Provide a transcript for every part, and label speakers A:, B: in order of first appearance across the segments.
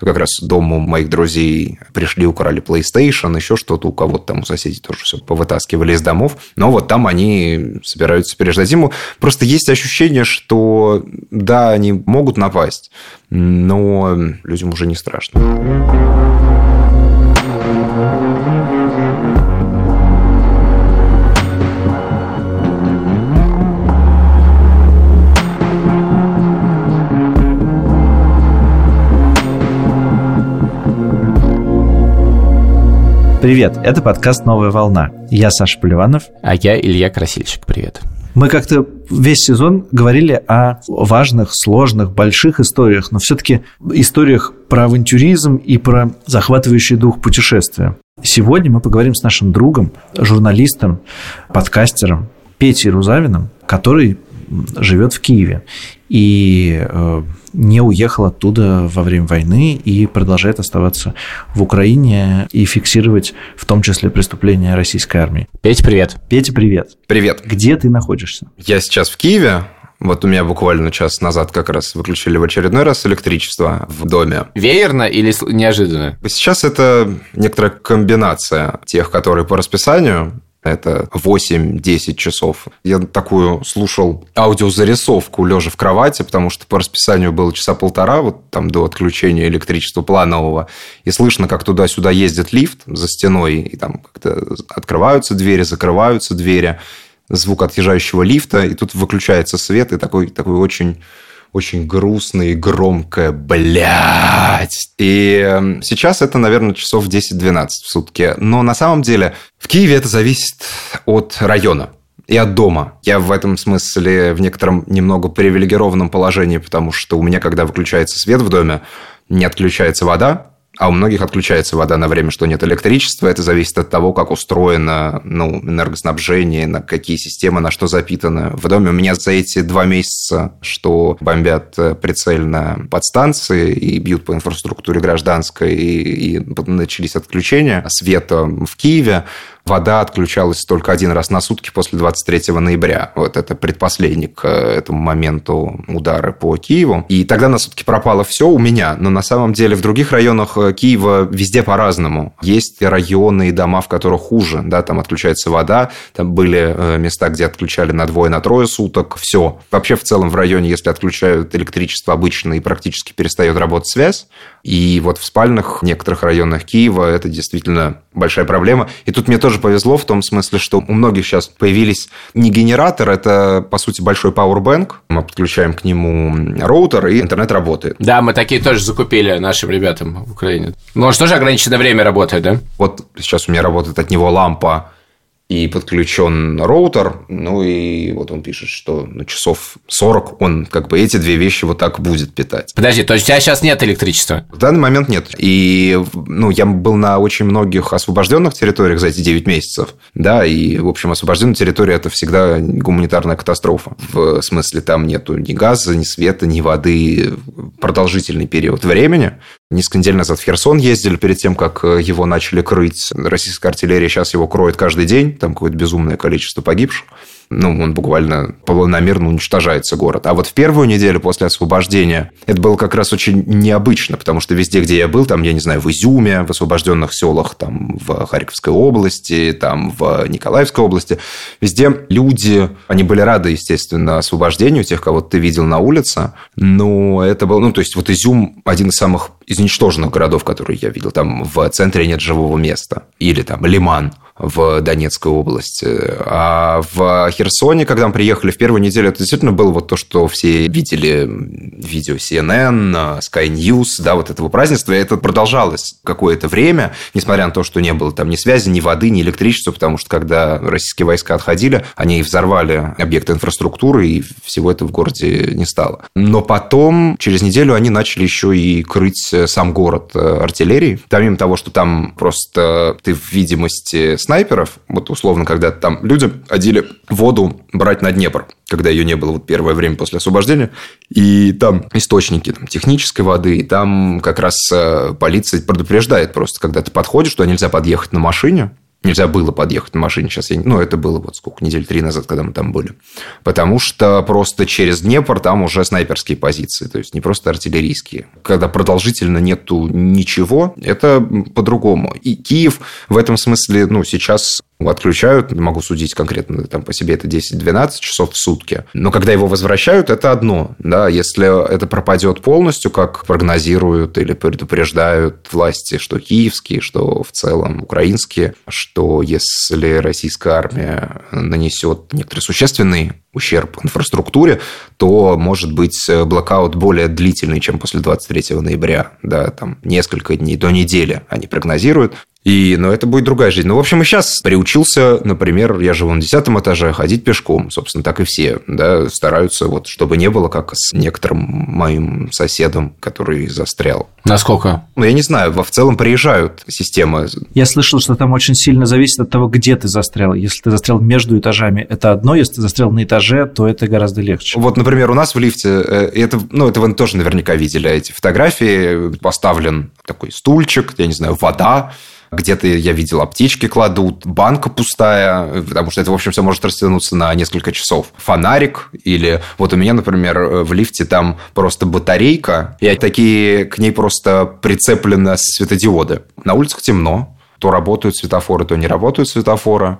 A: Как раз дому моих друзей пришли, украли PlayStation, еще что-то у кого-то там у соседей тоже все повытаскивали из домов. Но вот там они собираются переждать зиму. Просто есть ощущение, что да, они могут напасть, но людям уже не страшно.
B: Привет, это подкаст «Новая волна». Я Саша Поливанов.
C: А я Илья Красильщик. Привет.
B: Мы как-то весь сезон говорили о важных, сложных, больших историях, но все-таки историях про авантюризм и про захватывающий дух путешествия. Сегодня мы поговорим с нашим другом, журналистом, подкастером Петей Рузавиным, который живет в Киеве и э, не уехал оттуда во время войны и продолжает оставаться в Украине и фиксировать в том числе преступления российской армии.
C: Петя, привет.
B: Петя, привет.
A: Привет.
B: Где ты находишься?
A: Я сейчас в Киеве. Вот у меня буквально час назад как раз выключили в очередной раз электричество в доме.
C: Веерно или неожиданно?
A: Сейчас это некоторая комбинация тех, которые по расписанию, это 8-10 часов. Я такую слушал аудиозарисовку лежа в кровати, потому что по расписанию было часа полтора, вот там до отключения электричества планового. И слышно, как туда-сюда ездит лифт за стеной, и там как-то открываются двери, закрываются двери. Звук отъезжающего лифта, и тут выключается свет, и такой, такой очень очень грустное и громкое «блядь». И сейчас это, наверное, часов 10-12 в сутки. Но на самом деле в Киеве это зависит от района и от дома. Я в этом смысле в некотором немного привилегированном положении, потому что у меня, когда выключается свет в доме, не отключается вода, а у многих отключается вода на время, что нет электричества. Это зависит от того, как устроено ну, энергоснабжение, на какие системы, на что запитаны. В доме у меня за эти два месяца, что бомбят э, прицельно подстанции и бьют по инфраструктуре гражданской, и, и начались отключения света в Киеве, вода отключалась только один раз на сутки после 23 ноября. Вот это предпоследний к этому моменту удары по Киеву. И тогда на сутки пропало все у меня, но на самом деле в других районах Киева везде по-разному. Есть районы и дома, в которых хуже, да, там отключается вода, там были э, места, где отключали на двое, на трое суток, все. Вообще в целом в районе, если отключают электричество обычно и практически перестает работать связь, и вот в спальных некоторых районах Киева это действительно большая проблема. И тут мне тоже повезло в том смысле, что у многих сейчас появились не генератор, это, по сути, большой powerbank. Мы подключаем к нему роутер, и интернет работает.
C: Да, мы такие тоже закупили нашим ребятам в Украине. Но он же тоже ограниченное время работает, да?
A: Вот сейчас у меня работает от него лампа и подключен роутер, ну и вот он пишет, что на часов 40 он как бы эти две вещи вот так будет питать.
C: Подожди, то есть у тебя сейчас нет электричества?
A: В данный момент нет. И ну, я был на очень многих освобожденных территориях за эти 9 месяцев, да, и, в общем, освобожденная территория – это всегда гуманитарная катастрофа. В смысле, там нету ни газа, ни света, ни воды продолжительный период времени. Несколько недель назад в Херсон ездили перед тем, как э, его начали крыть. Российская артиллерия сейчас его кроет каждый день. Там какое-то безумное количество погибших ну, он буквально планомерно уничтожается город. А вот в первую неделю после освобождения это было как раз очень необычно, потому что везде, где я был, там, я не знаю, в Изюме, в освобожденных селах, там, в Харьковской области, там, в Николаевской области, везде люди, они были рады, естественно, освобождению тех, кого ты видел на улице, но это было, ну, то есть, вот Изюм один из самых изничтоженных городов, которые я видел. Там в центре нет живого места. Или там Лиман в Донецкой области. А в Херсоне, когда мы приехали в первую неделю, это действительно было вот то, что все видели видео CNN, Sky News, да, вот этого празднества. И это продолжалось какое-то время, несмотря на то, что не было там ни связи, ни воды, ни электричества, потому что когда российские войска отходили, они взорвали объекты инфраструктуры, и всего этого в городе не стало. Но потом, через неделю, они начали еще и крыть сам город э, артиллерии. Помимо того, что там просто ты в видимости снайперов, вот условно, когда там люди одели воду брать на Днепр, когда ее не было вот первое время после освобождения, и там источники там, технической воды, и там как раз э, полиция предупреждает просто, когда ты подходишь, что нельзя подъехать на машине, Нельзя было подъехать на машине. Сейчас я... Ну, это было вот сколько, недель три назад, когда мы там были. Потому что просто через Днепр там уже снайперские позиции. То есть, не просто артиллерийские. Когда продолжительно нету ничего, это по-другому. И Киев в этом смысле, ну, сейчас отключают, могу судить конкретно там по себе, это 10-12 часов в сутки. Но когда его возвращают, это одно. Да? Если это пропадет полностью, как прогнозируют или предупреждают власти, что киевские, что в целом украинские, что если российская армия нанесет некоторый существенный ущерб инфраструктуре, то может быть блокаут более длительный, чем после 23 ноября. Да, там несколько дней до недели они прогнозируют. И, ну, это будет другая жизнь. Ну, в общем, и сейчас приучился, например, я живу на десятом этаже, ходить пешком. Собственно, так и все, да, стараются, вот, чтобы не было, как с некоторым моим соседом, который застрял.
C: Насколько?
A: Ну, я не знаю, в целом приезжают системы.
B: Я слышал, что там очень сильно зависит от того, где ты застрял. Если ты застрял между этажами, это одно, если ты застрял на этаже, то это гораздо легче.
A: Вот, например, у нас в лифте, э, это, ну, это вы тоже наверняка видели эти фотографии, поставлен такой стульчик, я не знаю, вода, где-то я видел аптечки кладут, банка пустая, потому что это, в общем, все может растянуться на несколько часов. Фонарик или вот у меня, например, в лифте там просто батарейка, и такие к ней просто прицеплены светодиоды. На улицах темно, то работают светофоры, то не работают светофоры.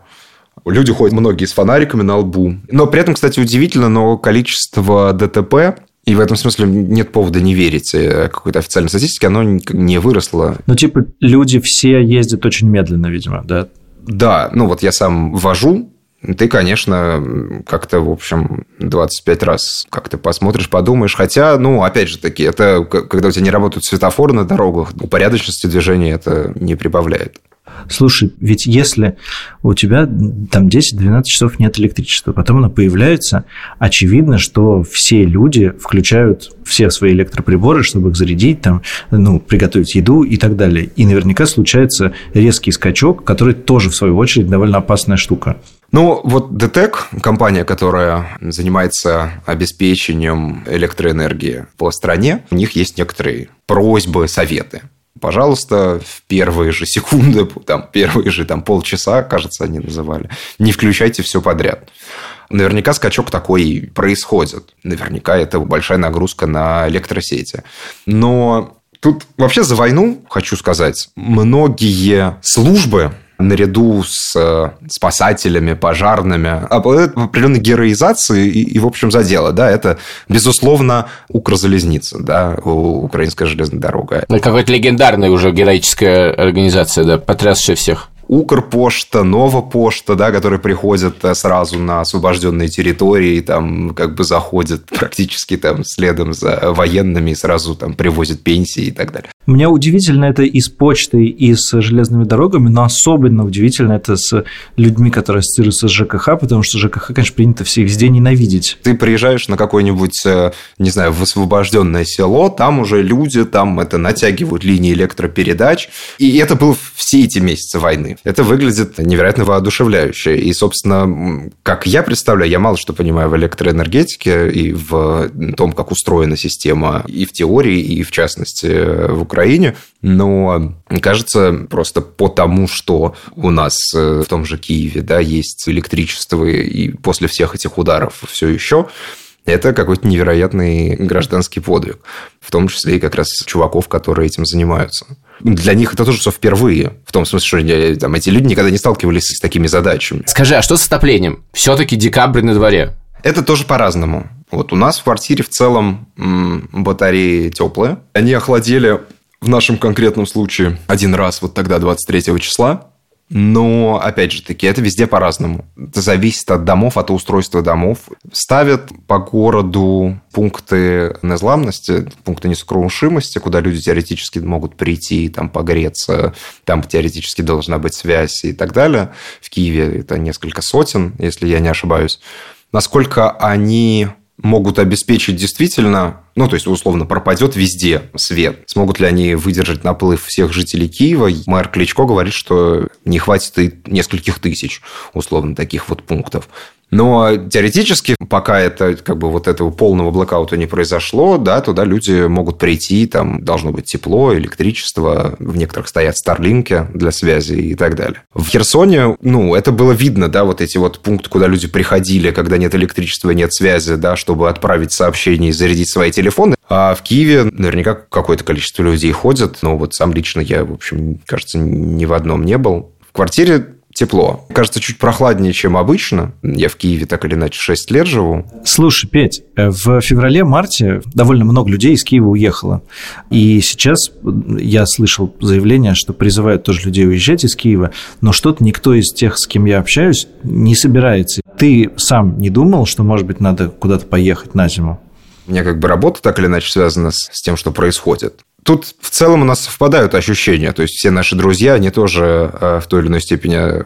A: Люди ходят многие с фонариками на лбу. Но при этом, кстати, удивительно, но количество ДТП и в этом смысле нет повода не верить э, какой-то официальной статистике, оно не выросло.
B: Ну, типа, люди все ездят очень медленно, видимо, да?
A: Да, ну вот я сам вожу, ты, конечно, как-то, в общем, 25 раз как-то посмотришь, подумаешь. Хотя, ну, опять же таки, это когда у тебя не работают светофоры на дорогах, упорядоченности движения это не прибавляет.
B: Слушай, ведь если у тебя там 10-12 часов нет электричества, потом оно появляется, очевидно, что все люди включают все свои электроприборы, чтобы их зарядить, там, ну, приготовить еду и так далее. И наверняка случается резкий скачок, который тоже, в свою очередь, довольно опасная штука.
A: Ну, вот ДТЭК, компания, которая занимается обеспечением электроэнергии по стране, у них есть некоторые просьбы, советы пожалуйста, в первые же секунды, там, первые же там, полчаса, кажется, они называли, не включайте все подряд. Наверняка скачок такой происходит. Наверняка это большая нагрузка на электросети. Но Тут вообще за войну, хочу сказать, многие службы, наряду с э, спасателями, пожарными, обладают определенной героизацией и, и, в общем, за дело. Да, это, безусловно, Укрзалезница, да, Украинская железная дорога.
C: Это какая-то легендарная уже героическая организация, да, потрясшая всех.
A: Укрпошта, Новопошта, да, которые приходят э, сразу на освобожденные территории, и там как бы заходят практически там следом за военными и сразу там привозят пенсии и так далее.
B: Мне удивительно это и с почтой, и с железными дорогами, но особенно удивительно это с людьми, которые ассоциируются с ЖКХ, потому что ЖКХ, конечно, принято все везде ненавидеть.
A: Ты приезжаешь на какое-нибудь, э, не знаю, в освобожденное село, там уже люди, там это натягивают линии электропередач, и это было все эти месяцы войны. Это выглядит невероятно воодушевляюще. И, собственно, как я представляю, я мало что понимаю в электроэнергетике и в том, как устроена система и в теории, и в частности в Украине. Но кажется, просто потому, что у нас э, в том же Киеве да, есть электричество, и после всех этих ударов все еще, это какой-то невероятный гражданский подвиг. В том числе и как раз чуваков, которые этим занимаются для них это тоже все впервые. В том смысле, что там, эти люди никогда не сталкивались с такими задачами.
C: Скажи, а что с отоплением? Все-таки декабрь на дворе.
A: Это тоже по-разному. Вот у нас в квартире в целом батареи теплые. Они охладели в нашем конкретном случае один раз вот тогда, 23 числа. Но, опять же таки, это везде по-разному. Это зависит от домов, от устройства домов. Ставят по городу пункты незламности, пункты несокрушимости, куда люди теоретически могут прийти, там погреться, там теоретически должна быть связь и так далее. В Киеве это несколько сотен, если я не ошибаюсь. Насколько они могут обеспечить действительно, ну, то есть, условно, пропадет везде свет. Смогут ли они выдержать наплыв всех жителей Киева? Мэр Кличко говорит, что не хватит и нескольких тысяч, условно, таких вот пунктов. Но теоретически, пока это как бы вот этого полного блокаута не произошло, да, туда люди могут прийти, там должно быть тепло, электричество, в некоторых стоят старлинки для связи и так далее. В Херсоне, ну, это было видно, да, вот эти вот пункты, куда люди приходили, когда нет электричества, нет связи, да, чтобы отправить сообщение и зарядить свои телефоны. А в Киеве наверняка какое-то количество людей ходят, но вот сам лично я, в общем, кажется, ни в одном не был. В квартире тепло. Кажется, чуть прохладнее, чем обычно. Я в Киеве так или иначе 6 лет живу.
B: Слушай, Петь, э, в феврале-марте довольно много людей из Киева уехало. И сейчас я слышал заявление, что призывают тоже людей уезжать из Киева, но что-то никто из тех, с кем я общаюсь, не собирается. Ты сам не думал, что, может быть, надо куда-то поехать на зиму?
A: У меня как бы работа так или иначе связана с, с тем, что происходит. Тут в целом у нас совпадают ощущения. То есть все наши друзья, они тоже э, в той или иной степени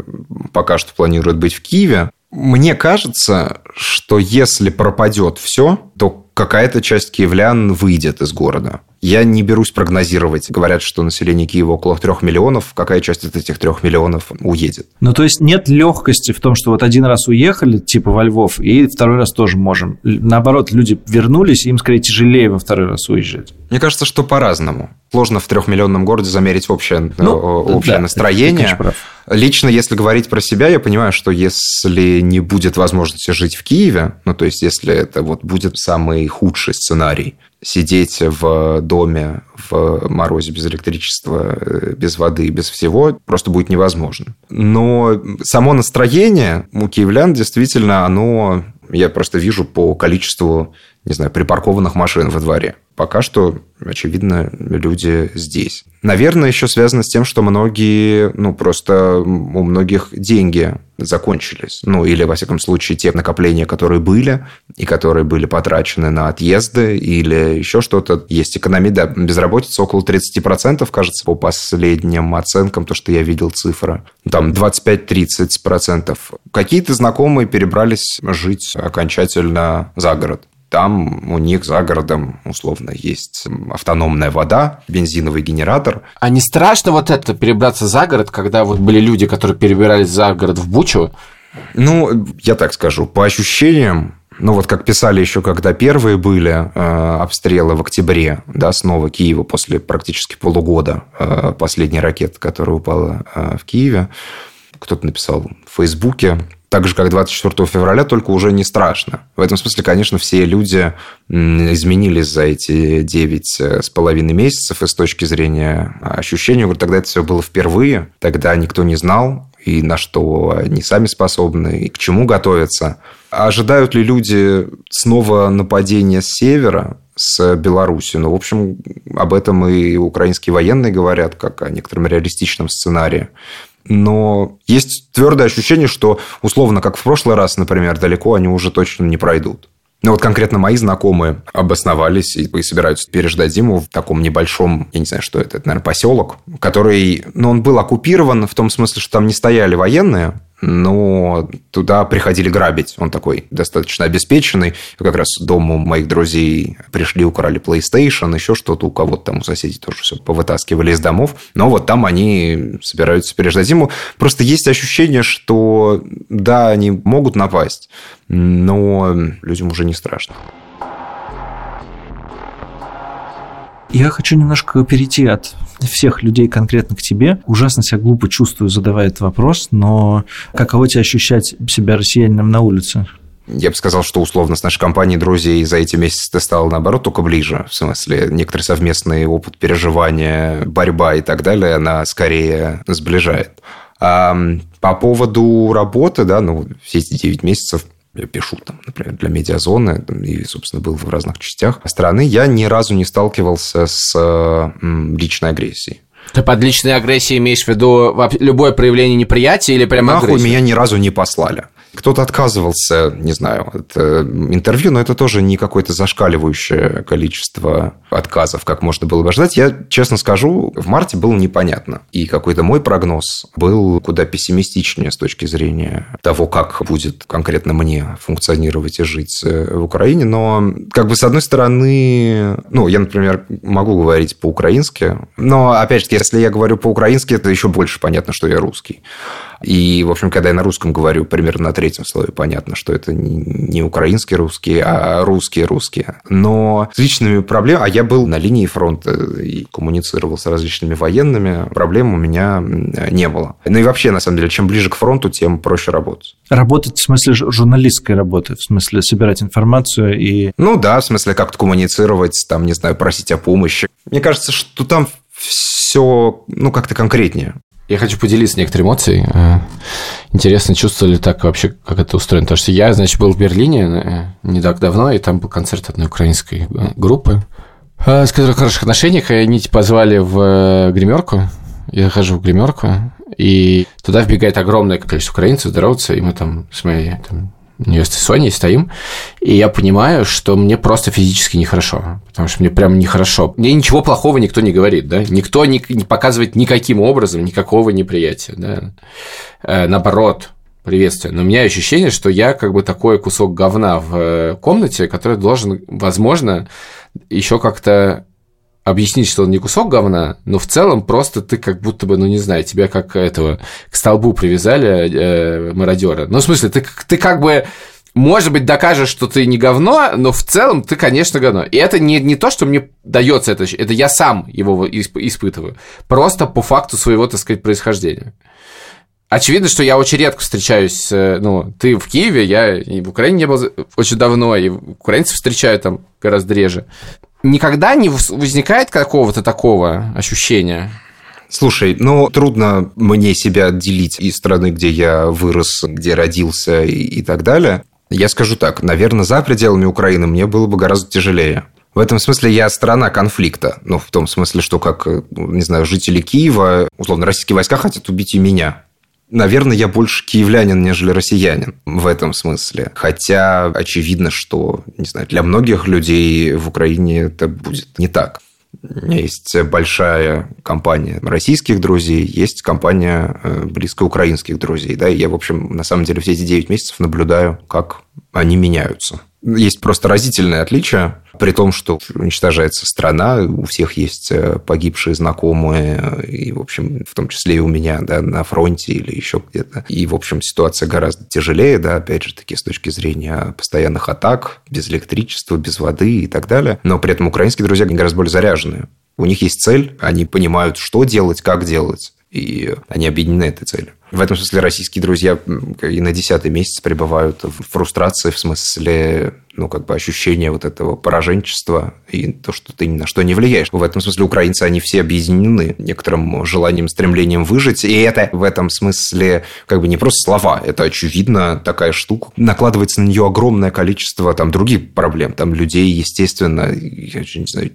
A: пока что планируют быть в Киеве. Мне кажется, что если пропадет все, то какая-то часть киевлян выйдет из города. Я не берусь прогнозировать. Говорят, что население Киева около трех миллионов. Какая часть от этих трех миллионов уедет?
B: Ну, то есть нет легкости в том, что вот один раз уехали, типа во Львов, и второй раз тоже можем. Наоборот, люди вернулись, им скорее тяжелее во второй раз уезжать.
A: Мне кажется, что по-разному. Сложно в трехмиллионном городе замерить общее, ну, э, общее да, настроение. Ты, конечно, Лично, если говорить про себя, я понимаю, что если не будет возможности жить в Киеве, ну, то есть, если это вот будет самый худший сценарий, сидеть в доме в морозе без электричества, э, без воды, без всего, просто будет невозможно. Но само настроение у киевлян действительно, оно, я просто вижу по количеству, не знаю, припаркованных машин во дворе. Пока что, очевидно, люди здесь. Наверное, еще связано с тем, что многие, ну, просто у многих деньги закончились. Ну, или, во всяком случае, те накопления, которые были, и которые были потрачены на отъезды, или еще что-то. Есть экономия, да, безработица около 30%, кажется, по последним оценкам, то, что я видел цифры. Там 25-30%. Какие-то знакомые перебрались жить окончательно за город. Там у них за городом, условно, есть автономная вода, бензиновый генератор.
C: А не страшно вот это, перебраться за город, когда вот были люди, которые перебирались за город в Бучу?
A: Ну, я так скажу, по ощущениям, ну, вот как писали еще, когда первые были э, обстрелы в октябре, да, снова Киева после практически полугода э, последней ракеты, которая упала э, в Киеве. Кто-то написал в Фейсбуке, так же, как 24 февраля, только уже не страшно. В этом смысле, конечно, все люди изменились за эти 9 э, с половиной месяцев и с точки зрения ощущений. Тогда это все было впервые, тогда никто не знал, и на что они сами способны, и к чему готовятся. Ожидают ли люди снова нападения с севера, с Беларуси. Ну, в общем, об этом и украинские военные говорят, как о некотором реалистичном сценарии но есть твердое ощущение, что условно, как в прошлый раз, например, далеко они уже точно не пройдут. Ну, вот конкретно мои знакомые обосновались и, собираются переждать зиму в таком небольшом, я не знаю, что это, это, наверное, поселок, который, ну, он был оккупирован в том смысле, что там не стояли военные, но туда приходили грабить. Он такой достаточно обеспеченный. Как раз дому моих друзей пришли, украли PlayStation, еще что-то. У кого-то там у соседей тоже все повытаскивали из домов. Но вот там они собираются переждать зиму. Просто есть ощущение, что да, они могут напасть, но людям уже не страшно.
B: Я хочу немножко перейти от всех людей конкретно к тебе. Ужасно себя глупо чувствую, задавая этот вопрос, но каково тебе ощущать себя россиянином на улице?
A: Я бы сказал, что условно с нашей компанией друзей за эти месяцы ты стал, наоборот, только ближе. В смысле, некоторый совместный опыт переживания, борьба и так далее, она скорее сближает. А по поводу работы, да, ну, все эти 9 месяцев я пишу, там, например, для медиазоны и, собственно, был в разных частях страны, я ни разу не сталкивался с личной агрессией.
C: Ты под личной агрессией имеешь в виду любое проявление неприятия или прямо
A: Нахуй агрессия? меня ни разу не послали. Кто-то отказывался, не знаю, от э, интервью, но это тоже не какое-то зашкаливающее количество отказов, как можно было бы ожидать. Я, честно скажу, в марте было непонятно. И какой-то мой прогноз был куда пессимистичнее с точки зрения того, как будет конкретно мне функционировать и жить э, в Украине. Но, как бы, с одной стороны, ну, я, например, могу говорить по-украински, но, опять же, если я говорю по-украински, это еще больше понятно, что я русский. И, в общем, когда я на русском говорю, примерно на третьем слове понятно, что это не украинские русские, а русские русские. Но с личными проблемами... А я был на линии фронта и коммуницировал с различными военными. Проблем у меня не было. Ну и вообще, на самом деле, чем ближе к фронту, тем проще работать.
B: Работать в смысле журналистской работы, в смысле собирать информацию и...
A: Ну да, в смысле как-то коммуницировать, там, не знаю, просить о помощи. Мне кажется, что там все, ну, как-то конкретнее.
C: Я хочу поделиться некоторой эмоцией. Э, интересно, чувствовали так вообще, как это устроено. Потому что я, значит, был в Берлине э, не так давно, и там был концерт одной украинской э, группы, с которой в хороших отношениях, и они позвали в гримерку. Я захожу в гримерку, и туда вбегает огромное количество украинцев, здороваются, и мы там с моей там, невестой Соней стоим, и я понимаю, что мне просто физически нехорошо, потому что мне прям нехорошо. Мне ничего плохого никто не говорит, да, никто не, не показывает никаким образом никакого неприятия, да, э, наоборот, приветствие. Но у меня ощущение, что я как бы такой кусок говна в э, комнате, который должен, возможно, еще как-то объяснить, что он не кусок говна, но в целом просто ты как будто бы, ну не знаю, тебя как этого к столбу привязали э, мародера. Ну, в смысле, ты, ты как бы может быть, докажешь, что ты не говно, но в целом ты, конечно, говно. И это не, не то, что мне дается это, это я сам его исп, испытываю. Просто по факту своего, так сказать, происхождения. Очевидно, что я очень редко встречаюсь, ну, ты в Киеве, я и в Украине не был очень давно, и украинцев встречаю там гораздо реже никогда не возникает какого-то такого ощущения?
A: Слушай, ну, трудно мне себя отделить из страны, где я вырос, где родился и, и так далее. Я скажу так, наверное, за пределами Украины мне было бы гораздо тяжелее. В этом смысле я страна конфликта. Ну, в том смысле, что как, не знаю, жители Киева, условно, российские войска хотят убить и меня наверное, я больше киевлянин, нежели россиянин в этом смысле. Хотя очевидно, что, не знаю, для многих людей в Украине это будет не так. Есть большая компания российских друзей, есть компания э, близко украинских друзей. Да, и я, в общем, на самом деле все эти 9 месяцев наблюдаю, как они меняются. Есть просто разительное отличие, при том, что уничтожается страна, у всех есть э, погибшие знакомые, и, в общем, в том числе и у меня, да, на фронте или еще где-то. И, в общем, ситуация гораздо тяжелее, да, опять же таки, с точки зрения постоянных атак, без электричества, без воды и так далее. Но при этом украинские друзья гораздо более заряженные. У них есть цель, они понимают, что делать, как делать и они объединены этой целью. В этом смысле российские друзья и на десятый месяц пребывают в фрустрации, в смысле, ну, как бы ощущения вот этого пораженчества и то, что ты ни на что не влияешь. В этом смысле украинцы, они все объединены некоторым желанием, стремлением выжить, и это в этом смысле как бы не просто слова, это очевидно такая штука. Накладывается на нее огромное количество там других проблем, там людей, естественно, я не знаю,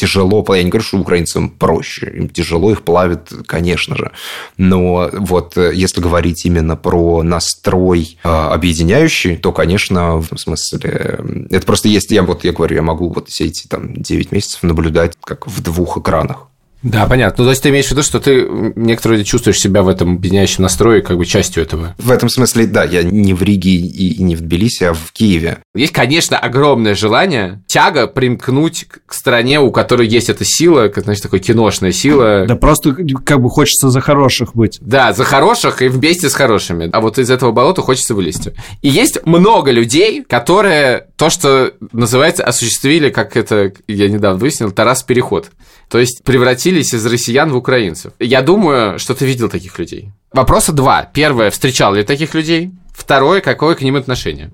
A: тяжело, я не говорю, что украинцам проще, им тяжело, их плавит, конечно же. Но вот э, если говорить именно про настрой э, объединяющий, то, конечно, в смысле, это просто есть, я вот, я говорю, я могу вот все эти там 9 месяцев наблюдать как в двух экранах.
C: Да, понятно. Ну, то есть ты имеешь в виду, что ты некоторые чувствуешь себя в этом объединяющем настрое как бы частью этого?
A: В этом смысле, да, я не в Риге и не в Тбилиси, а в Киеве.
C: Есть, конечно, огромное желание, тяга примкнуть к стране, у которой есть эта сила, как, значит, такая киношная сила.
B: Да просто как бы хочется за хороших быть.
C: Да, за хороших и вместе с хорошими. А вот из этого болота хочется вылезти. И есть много людей, которые то, что называется, осуществили, как это я недавно выяснил, Тарас Переход. То есть превратились из россиян в украинцев. Я думаю, что ты видел таких людей. Вопроса два. Первое, встречал ли таких людей? Второе, какое к ним отношение?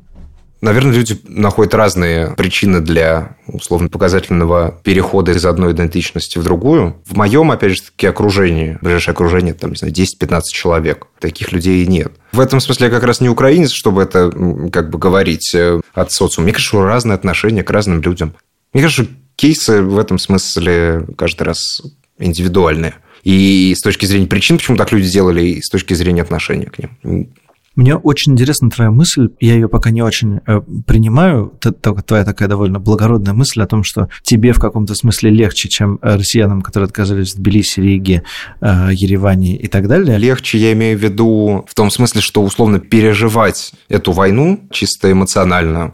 A: Наверное, люди находят разные причины для условно показательного перехода из одной идентичности в другую. В моем, опять же, таки окружении, ближайшее окружение, там, не знаю, 10-15 человек. Таких людей нет. В этом смысле я как раз не украинец, чтобы это, как бы, говорить э, от социума. Мне кажется, разные отношения к разным людям. Мне кажется, кейсы в этом смысле каждый раз индивидуальные. И с точки зрения причин, почему так люди сделали, и с точки зрения отношения к ним.
B: Мне очень интересна твоя мысль, я ее пока не очень э, принимаю, твоя такая довольно благородная мысль о том, что тебе в каком-то смысле легче, чем россиянам, которые отказались в Тбилиси, Риге, э, Ереване и так далее.
A: Легче я имею в виду в том смысле, что условно переживать эту войну чисто эмоционально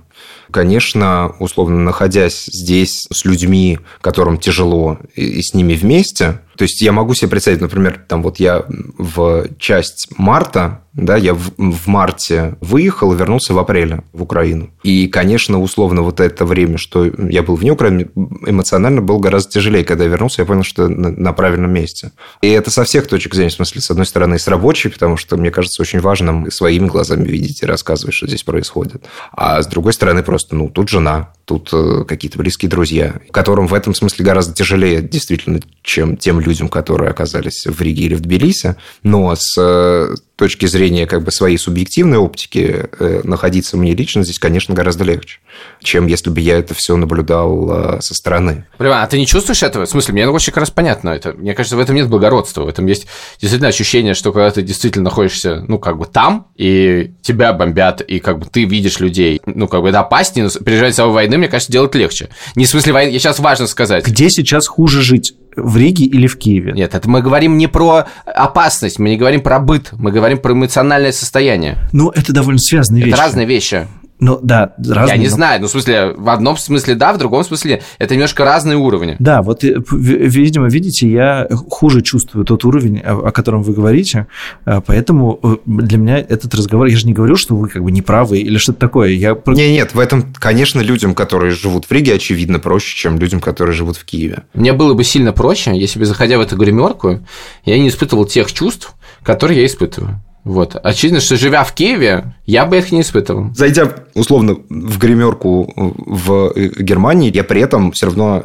A: конечно, условно находясь здесь с людьми, которым тяжело, и с ними вместе, То есть я могу себе представить, например, там вот я в часть марта, да, я в, в марте выехал и вернулся в апреле в Украину. И, конечно, условно вот это время, что я был вне Украины, эмоционально было гораздо тяжелее. Когда я вернулся, я понял, что на, на правильном месте. И это со всех точек зрения, в смысле, с одной стороны, с рабочей, потому что, мне кажется, очень важно своими глазами видеть и рассказывать, что здесь происходит. А с другой стороны, просто, ну, тут жена, тут э, какие-то близкие друзья, которым в этом смысле гораздо тяжелее, действительно, чем тем людям, которые оказались в Риге или в Тбилиси. Но с э, точки зрения как бы своей субъективной оптики э, находиться мне лично здесь, конечно, гораздо легче, чем если бы я это все наблюдал со стороны.
C: Блин, а ты не чувствуешь этого? В смысле, мне очень как раз понятно. Это, мне кажется, в этом нет благородства. В этом есть действительно ощущение, что когда ты действительно находишься, ну, как бы там, и тебя бомбят, и как бы ты видишь людей, ну, как бы это опаснее, но переживать самой войны, мне кажется, делать легче. Не в смысле войны, сейчас важно сказать.
B: Где сейчас хуже жить? В Риге или в Киеве.
C: Нет, это мы говорим не про опасность, мы не говорим про быт, мы говорим про эмоциональное состояние.
B: Ну, это довольно связанные
C: это
B: вещи.
C: Это разные вещи.
B: Ну, да,
C: разные. Я не но... знаю, ну, в смысле, в одном смысле да, в другом смысле это немножко разные уровни.
B: Да, вот, э, видимо, видите, я хуже чувствую тот уровень, о котором вы говорите, э, поэтому э, для меня этот разговор, я же не говорю, что вы как бы неправы или что-то такое. Я...
A: Не, нет, в этом, конечно, людям, которые живут в Риге, очевидно проще, чем людям, которые живут в Киеве.
C: Мне было бы сильно проще, если бы, заходя в эту гримерку, я не испытывал тех чувств, которые я испытываю. Вот. Очевидно, что живя в Киеве, я бы их не испытывал.
A: Зайдя, условно, в гримерку в Германии, я при этом все равно,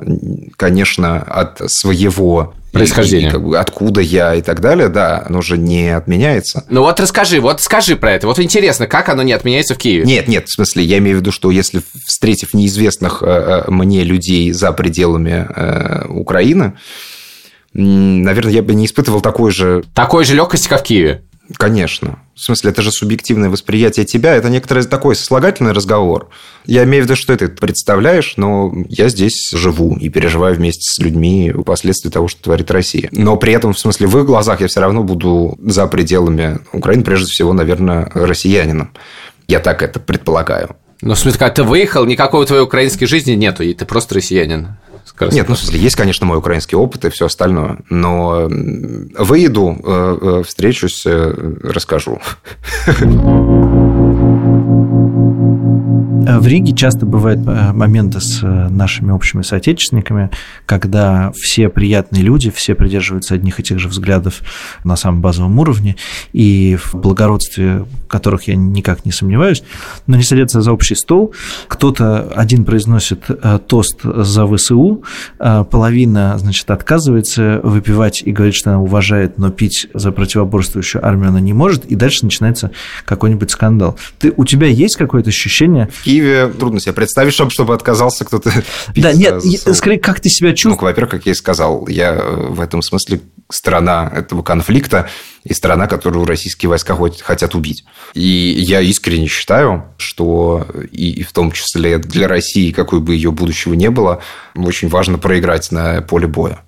A: конечно, от своего
C: происхождения. И,
A: как бы, откуда я и так далее, да, оно же не отменяется.
C: Ну вот расскажи, вот скажи про это. Вот интересно, как оно не отменяется в Киеве?
A: Нет, нет, в смысле, я имею в виду, что если встретив неизвестных э, э, мне людей за пределами э, Украины, наверное, я бы не испытывал такой же...
C: Такой же легкости, как в Киеве?
A: Конечно. В смысле, это же субъективное восприятие тебя. Это некоторый такой сослагательный разговор. Я имею в виду, что ты представляешь, но я здесь живу и переживаю вместе с людьми последствия того, что творит Россия. Но при этом, в смысле, в их глазах я все равно буду за пределами Украины, прежде всего, наверное, россиянином. Я так это предполагаю.
C: Но, в смысле, когда ты выехал, никакой твоей украинской жизни нету, и ты просто россиянин.
A: Нет, ну, в смысле, есть, конечно, мой украинский опыт и все остальное, но выеду, э, э, встречусь, э, расскажу.
B: В Риге часто бывают э, моменты с э, нашими общими соотечественниками, когда все приятные люди, все придерживаются одних и тех же взглядов на самом базовом уровне, и в благородстве которых я никак не сомневаюсь, но не садятся за общий стол. Кто-то один произносит э, тост за ВСУ, половина, значит, отказывается выпивать и говорит, что она уважает, но пить за противоборствующую армию она не может, и дальше начинается какой-нибудь скандал. Ты, у тебя есть какое-то ощущение,
A: Киеве трудно себе представить, чтобы, чтобы отказался кто-то
B: Да, нет, за... скорее, как ты себя чувствуешь?
A: Ну, во-первых, как я и сказал, я э, в этом смысле страна этого конфликта и страна, которую российские войска хотят убить. И я искренне считаю, что и в том числе для России, какой бы ее будущего не было, очень важно проиграть на поле боя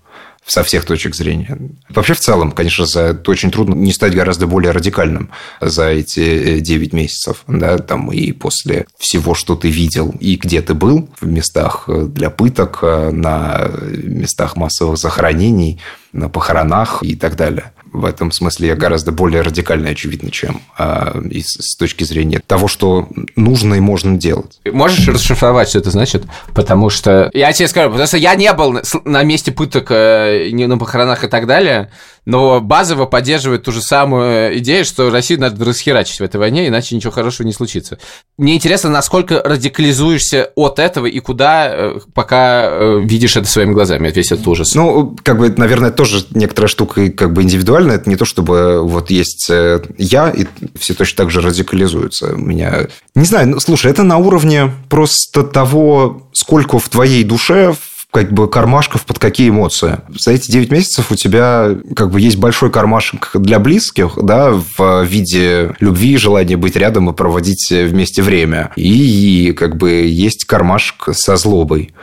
A: со всех точек зрения. Вообще, в целом, конечно, за, очень трудно не стать гораздо более радикальным за эти 9 э, месяцев. Да, там и после всего, что ты видел и где ты был, в местах э, для пыток, э, на местах массовых захоронений, на похоронах и так далее в этом смысле я гораздо более радикальный, очевидно, чем а, и с точки зрения того, что нужно и можно делать.
C: Можешь расшифровать, что это значит? Потому что я тебе скажу, потому что я не был на месте пыток э, не на похоронах и так далее, но базово поддерживает ту же самую идею, что Россию надо расхерачить в этой войне, иначе ничего хорошего не случится. Мне интересно, насколько радикализуешься от этого и куда э, пока э, видишь это своими глазами, весь этот ужас.
A: Ну, как бы, наверное, тоже некоторая штука как бы индивидуальная. Это не то, чтобы вот есть э, я, и все точно так же радикализуются. У меня... Не знаю, ну, слушай, это на уровне просто того, сколько в твоей душе как бы кармашков под какие эмоции. За эти 9 месяцев у тебя как бы есть большой кармашек для близких, да, в виде любви, желания быть рядом и проводить вместе время. И как бы есть кармашек со злобой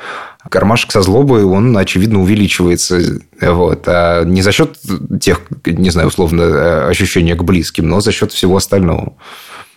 A: кармашек со злобой, он, очевидно, увеличивается. Вот. А не за счет тех, не знаю, условно, ощущения к близким, но за счет всего остального.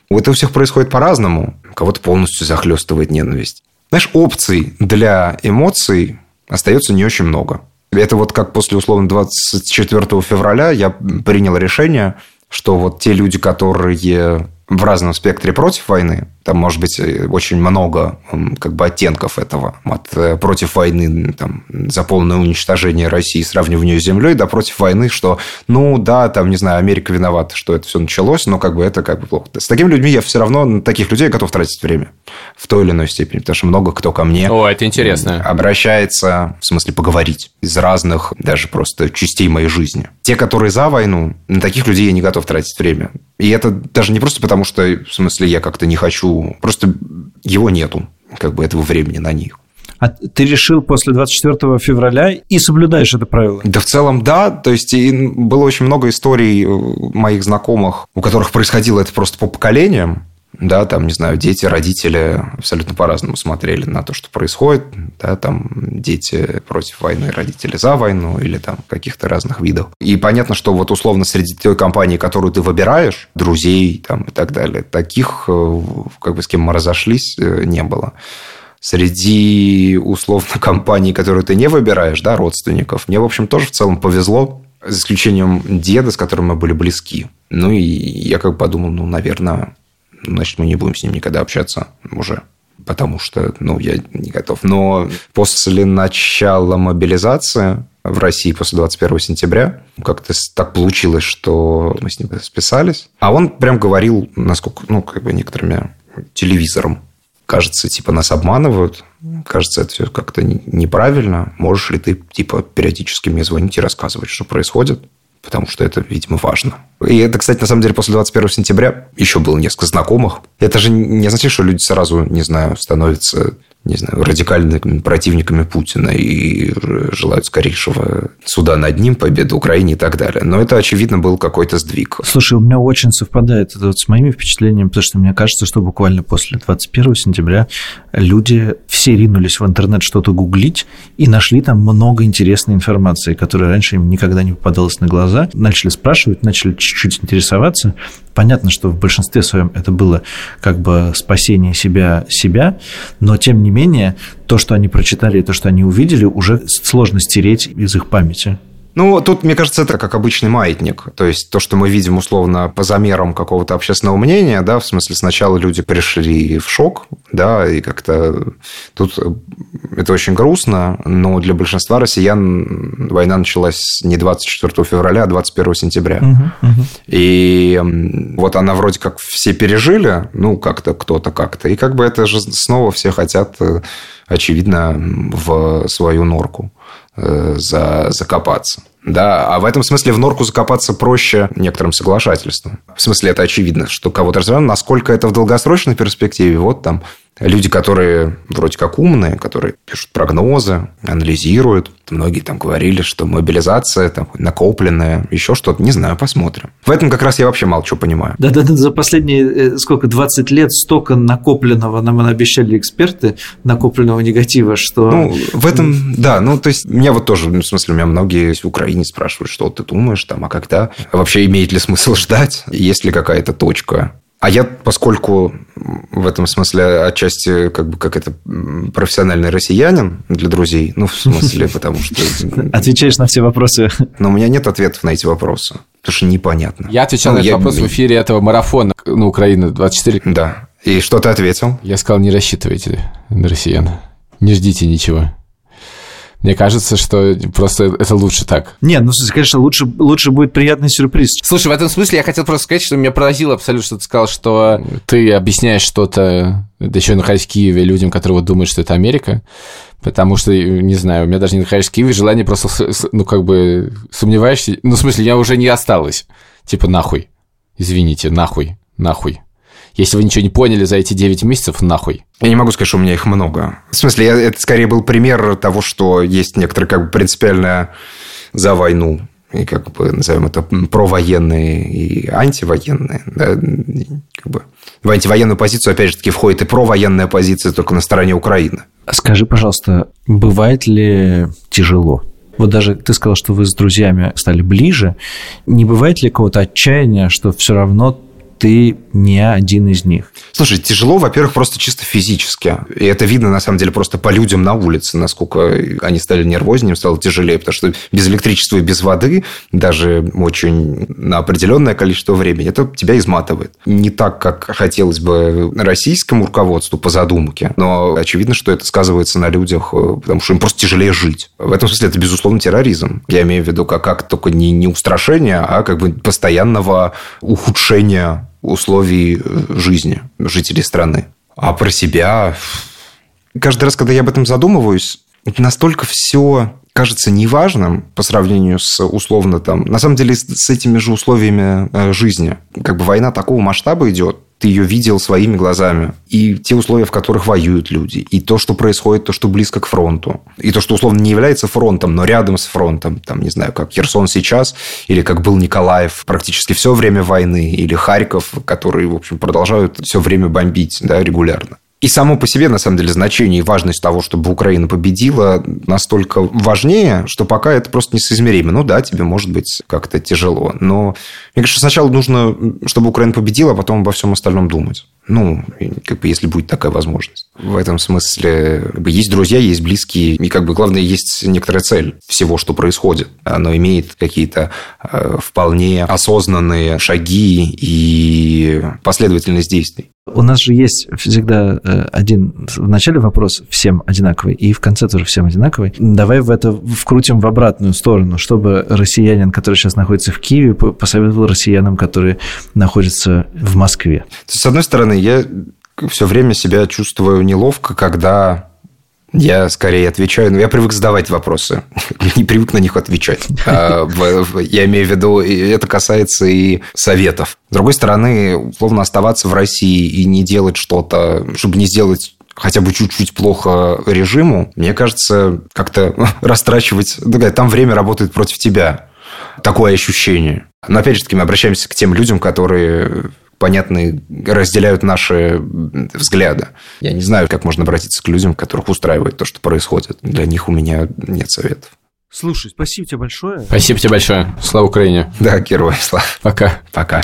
A: Это у всех происходит по-разному. Кого-то полностью захлестывает ненависть. Знаешь, опций для эмоций остается не очень много. Это вот как после, условно, 24 февраля я принял решение, что вот те люди, которые в разном спектре против войны. Там может быть э, очень много как бы оттенков этого. От э, против войны там, за полное уничтожение России, сравнивание с землей, до против войны, что, ну да, там, не знаю, Америка виновата, что это все началось, но как бы это как бы плохо. С такими людьми я все равно, на таких людей готов тратить время в той или иной степени, потому что много кто ко мне
C: О, это интересно.
A: обращается, в смысле поговорить, из разных даже просто частей моей жизни. Те, которые за войну, на таких людей я не готов тратить время. И это даже не просто потому, что, в смысле, я как-то не хочу, просто его нету, как бы этого времени на них.
B: А ты решил после 24 февраля и соблюдаешь это правило?
A: Да в целом да. То есть было очень много историй моих знакомых, у которых происходило это просто по поколениям да, там, не знаю, дети, родители абсолютно по-разному смотрели на то, что происходит, да, там дети против войны, родители за войну или там каких-то разных видов. И понятно, что вот условно среди той компании, которую ты выбираешь, друзей там и так далее, таких, э, как бы с кем мы разошлись, э, не было. Среди условно компаний, которые ты не выбираешь, да, родственников, мне, в общем, тоже в целом повезло, за исключением деда, с которым мы были близки. Ну, и я как бы подумал, ну, наверное, значит, мы не будем с ним никогда общаться уже потому что, ну, я не готов. Но после начала мобилизации в России после 21 сентября. Как-то так получилось, что мы с ним списались. А он прям говорил, насколько, ну, как бы некоторыми телевизором. Кажется, типа, нас обманывают. Кажется, это все как-то неправильно. Можешь ли ты, типа, периодически мне звонить и рассказывать, что происходит? Потому что это, видимо, важно. И это, кстати, на самом деле, после 21 сентября еще было несколько знакомых. Это же не означает, что люди сразу, не знаю, становятся не знаю, радикальными противниками Путина и желают скорейшего суда над ним, победы Украине и так далее. Но это, очевидно, был какой-то сдвиг.
B: Слушай, у меня очень совпадает это вот с моими впечатлениями, потому что мне кажется, что буквально после 21 сентября люди все ринулись в интернет что-то гуглить и нашли там много интересной информации, которая раньше им никогда не попадалась на глаза. Начали спрашивать, начали чуть-чуть интересоваться. Понятно, что в большинстве своем это было как бы спасение себя, себя, но тем не менее то, что они прочитали и то, что они увидели, уже сложно стереть из их памяти.
A: Ну, тут, мне кажется, это как обычный маятник. То есть, то, что мы видим, условно, по замерам какого-то общественного мнения, да, в смысле, сначала люди пришли в шок, да, и как-то тут это очень грустно, но для большинства россиян война началась не 24 февраля, а 21 сентября. Угу, угу. И вот она вроде как все пережили, ну, как-то кто-то как-то, и как бы это же снова все хотят, э, очевидно, в свою норку. Э, за, закопаться. Да, а в этом смысле в норку закопаться проще некоторым соглашательством. В смысле, это очевидно, что кого-то развиваем. Насколько это в долгосрочной перспективе, вот там люди, которые вроде как умные, которые пишут прогнозы, анализируют. Многие там говорили, что мобилизация там, накопленная, еще что-то. Не знаю, посмотрим. В этом как раз я вообще мало чего понимаю.
B: Да-да-да, за последние, э, сколько, 20 лет столько накопленного нам обещали эксперты, накопленного негатива, что...
A: Ну, в этом, да, ну, то есть, меня вот тоже, ну, в смысле, у меня многие в Украине спрашивают, что ты думаешь там, а когда? Вообще имеет ли смысл ждать? Есть ли какая-то точка? А я, поскольку в этом смысле отчасти как бы как это профессиональный россиянин для друзей, ну, в смысле, потому что...
B: Отвечаешь на все вопросы.
A: Но у меня нет ответов на эти вопросы, потому что непонятно.
C: Я отвечал ну, на этот я... вопрос в эфире этого марафона на Украина 24.
A: Да. И что ты ответил?
C: Я сказал, не рассчитывайте на россиян. Не ждите ничего. Мне кажется, что просто это лучше так.
B: Нет, ну, конечно, лучше, лучше будет приятный сюрприз.
C: Слушай, в этом смысле я хотел просто сказать, что меня поразило абсолютно, что ты сказал, что ты объясняешь что-то, да еще находясь в Киеве, людям, которые вот думают, что это Америка, потому что, не знаю, у меня даже не находясь в Киеве, желание просто, ну, как бы, сомневаешься, ну, в смысле, я уже не осталось. Типа, нахуй. Извините, нахуй, нахуй. Если вы ничего не поняли за эти 9 месяцев, нахуй.
A: Я не могу сказать, что у меня их много. В смысле, я, это скорее был пример того, что есть некоторые как бы принципиальная за войну и как бы назовем это провоенные и антивоенные, да, как бы в антивоенную позицию, опять же таки, входит и провоенная позиция только на стороне Украины.
B: Скажи, пожалуйста, бывает ли тяжело? Вот даже ты сказал, что вы с друзьями стали ближе. Не бывает ли какого-то отчаяния, что все равно ты не один из них.
A: Слушай, тяжело, во-первых, просто чисто физически. И это видно, на самом деле, просто по людям на улице, насколько они стали нервознее, им стало тяжелее, потому что без электричества и без воды, даже очень на определенное количество времени, это тебя изматывает. Не так, как хотелось бы российскому руководству по задумке, но очевидно, что это сказывается на людях, э, потому что им просто тяжелее жить. В этом смысле это, безусловно, терроризм. Я имею в виду как, как только не, не устрашение, а как бы постоянного ухудшения условий э, жизни жителей страны. А про себя... Каждый раз, когда я об этом задумываюсь, настолько все кажется неважным по сравнению с условно там... На самом деле, с этими же условиями э, жизни. Как бы война такого масштаба идет, ты ее видел своими глазами. И те условия, в которых воюют люди, и то, что происходит, то, что близко к фронту, и то, что условно не является фронтом, но рядом с фронтом, там, не знаю, как Херсон сейчас, или как был Николаев практически все время войны, или Харьков, которые, в общем, продолжают все время бомбить да, регулярно. И само по себе, на самом деле, значение и важность того, чтобы Украина победила, настолько важнее, что пока это просто несоизмеримо. Ну да, тебе может быть как-то тяжело. Но мне кажется, сначала нужно, чтобы Украина победила, а потом обо всем остальном думать. Ну, как бы, если будет такая возможность. В этом смысле как бы, есть друзья, есть близкие, и как бы главное, есть некоторая цель всего, что происходит. Оно имеет какие-то э, вполне осознанные шаги и последовательность действий.
B: У нас же есть всегда э, один в начале вопрос всем одинаковый, и в конце тоже всем одинаковый. Давай в это вкрутим в обратную сторону, чтобы россиянин, который сейчас находится в Киеве, посоветовал россиянам, которые находятся в Москве.
A: С одной стороны, я все время себя чувствую неловко, когда я скорее отвечаю, но я привык задавать вопросы, не привык на них отвечать. А, я имею в виду, это касается и советов. С другой стороны, условно оставаться в России и не делать что-то, чтобы не сделать хотя бы чуть-чуть плохо режиму, мне кажется, как-то растрачивать... Там время работает против тебя. Такое ощущение. Но опять же таки мы обращаемся к тем людям, которые понятны, разделяют наши взгляды. Я не знаю, как можно обратиться к людям, которых устраивает то, что происходит. Для них у меня нет советов.
B: Слушай, спасибо тебе большое.
C: Спасибо тебе большое. Слава Украине.
A: Да, герой, слава.
C: Пока.
A: Пока.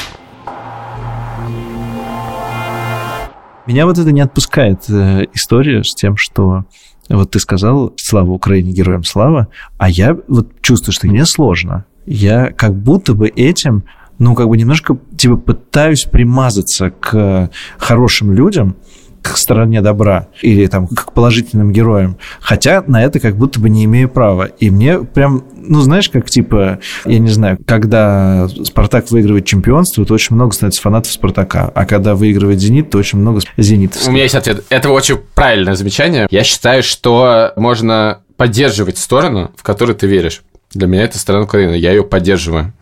B: Меня вот это не отпускает э, история с тем, что вот ты сказал «Слава Украине, героям слава», а я вот чувствую, что мне сложно. Я как будто бы этим ну, как бы немножко, типа, пытаюсь примазаться к хорошим людям, к стороне добра или там к положительным героям, хотя на это как будто бы не имею права. И мне прям, ну знаешь, как типа, я не знаю, когда Спартак выигрывает чемпионство, то очень много становится фанатов Спартака, а когда выигрывает Зенит, то очень много зенитов.
C: У меня есть ответ. Это очень правильное замечание. Я считаю, что можно поддерживать сторону, в которую ты веришь. Для меня это страна Украины. Я ее поддерживаю.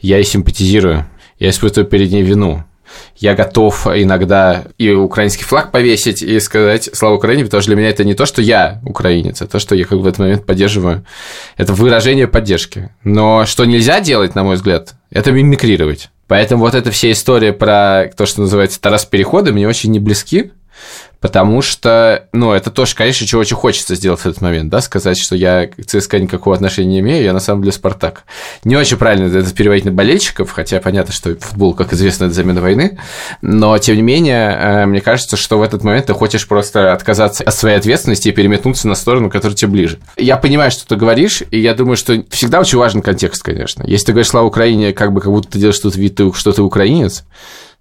C: Я ей симпатизирую. Я испытываю перед ней вину. Я готов иногда и украинский флаг повесить и сказать «Слава Украине», потому что для меня это не то, что я украинец, а то, что я как бы в этот момент поддерживаю. Это выражение поддержки. Но что нельзя делать, на мой взгляд, это мимикрировать. Поэтому вот эта вся история про то, что называется Тарас Переходы, мне очень не близки, Потому что, ну, это тоже, конечно, чего очень хочется сделать в этот момент, да, сказать, что я к ЦСКА никакого отношения не имею, я на самом деле Спартак. Не очень правильно это переводить на болельщиков, хотя понятно, что футбол, как известно, это замена войны, но, тем не менее, э, мне кажется, что в этот момент ты хочешь просто отказаться от своей ответственности и переметнуться на сторону, которая тебе ближе. Я понимаю, что ты говоришь, и я думаю, что всегда очень важен контекст, конечно. Если ты говоришь «Слава Украине», как бы как будто ты делаешь что-то вид, что ты украинец,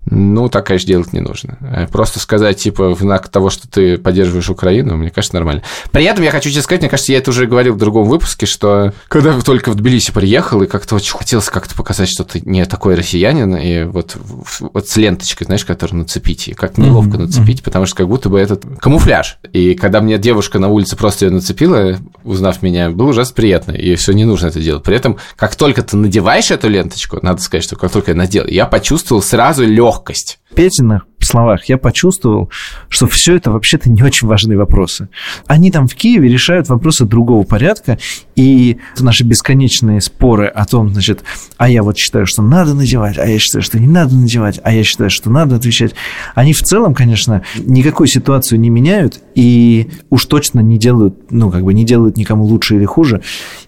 C: ну, так, конечно, делать не нужно. Э, просто сказать, типа, в знак того, что ты поддерживаешь Украину, мне кажется, нормально. При этом я хочу тебе сказать, мне кажется, я это уже говорил в другом выпуске, что когда только в Тбилиси приехал, и как-то очень хотелось как-то показать, что ты не такой россиянин, и вот, вот с ленточкой, знаешь, которую нацепить, и как неловко mm-hmm. нацепить, потому что как будто бы этот камуфляж. И когда мне девушка на улице просто ее нацепила, узнав меня, было ужасно приятно, и все не нужно это делать. При этом, как только ты надеваешь эту ленточку, надо сказать, что как только я надел, я почувствовал сразу легкость легкость.
B: Петиных словах я почувствовал, что все это вообще-то не очень важные вопросы. Они там в Киеве решают вопросы другого порядка, и наши бесконечные споры о том, значит, а я вот считаю, что надо надевать, а я считаю, что не надо надевать, а я считаю, что надо отвечать, они в целом, конечно, никакой ситуацию не меняют, и уж точно не делают, ну, как бы не делают никому лучше или хуже.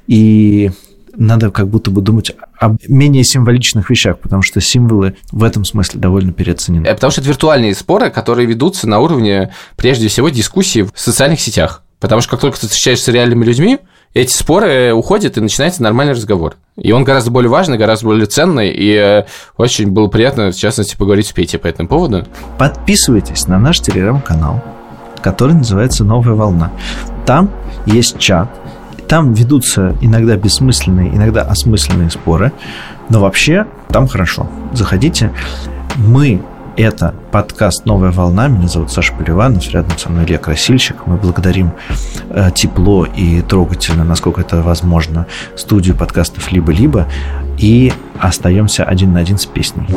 B: И надо как будто бы думать о менее символичных вещах, потому что символы в этом смысле довольно переоценены.
C: Э, потому что это виртуальные споры, которые ведутся на уровне, прежде всего, дискуссии в социальных сетях. Потому что как только ты встречаешься с реальными людьми, эти споры уходят, и начинается нормальный разговор. И он гораздо более важный, гораздо более ценный, и э, очень было приятно, в частности, поговорить с Петей по этому поводу.
B: Подписывайтесь на наш телеграм-канал, который называется «Новая волна». Там есть чат, там ведутся иногда бессмысленные, иногда осмысленные споры, но вообще там хорошо. Заходите. Мы это подкаст «Новая волна». Меня зовут Саша Поливанов. Рядом со мной Илья Красильщик. Мы благодарим э, тепло и трогательно, насколько это возможно, студию подкастов «Либо-либо». И остаемся один на один с песней.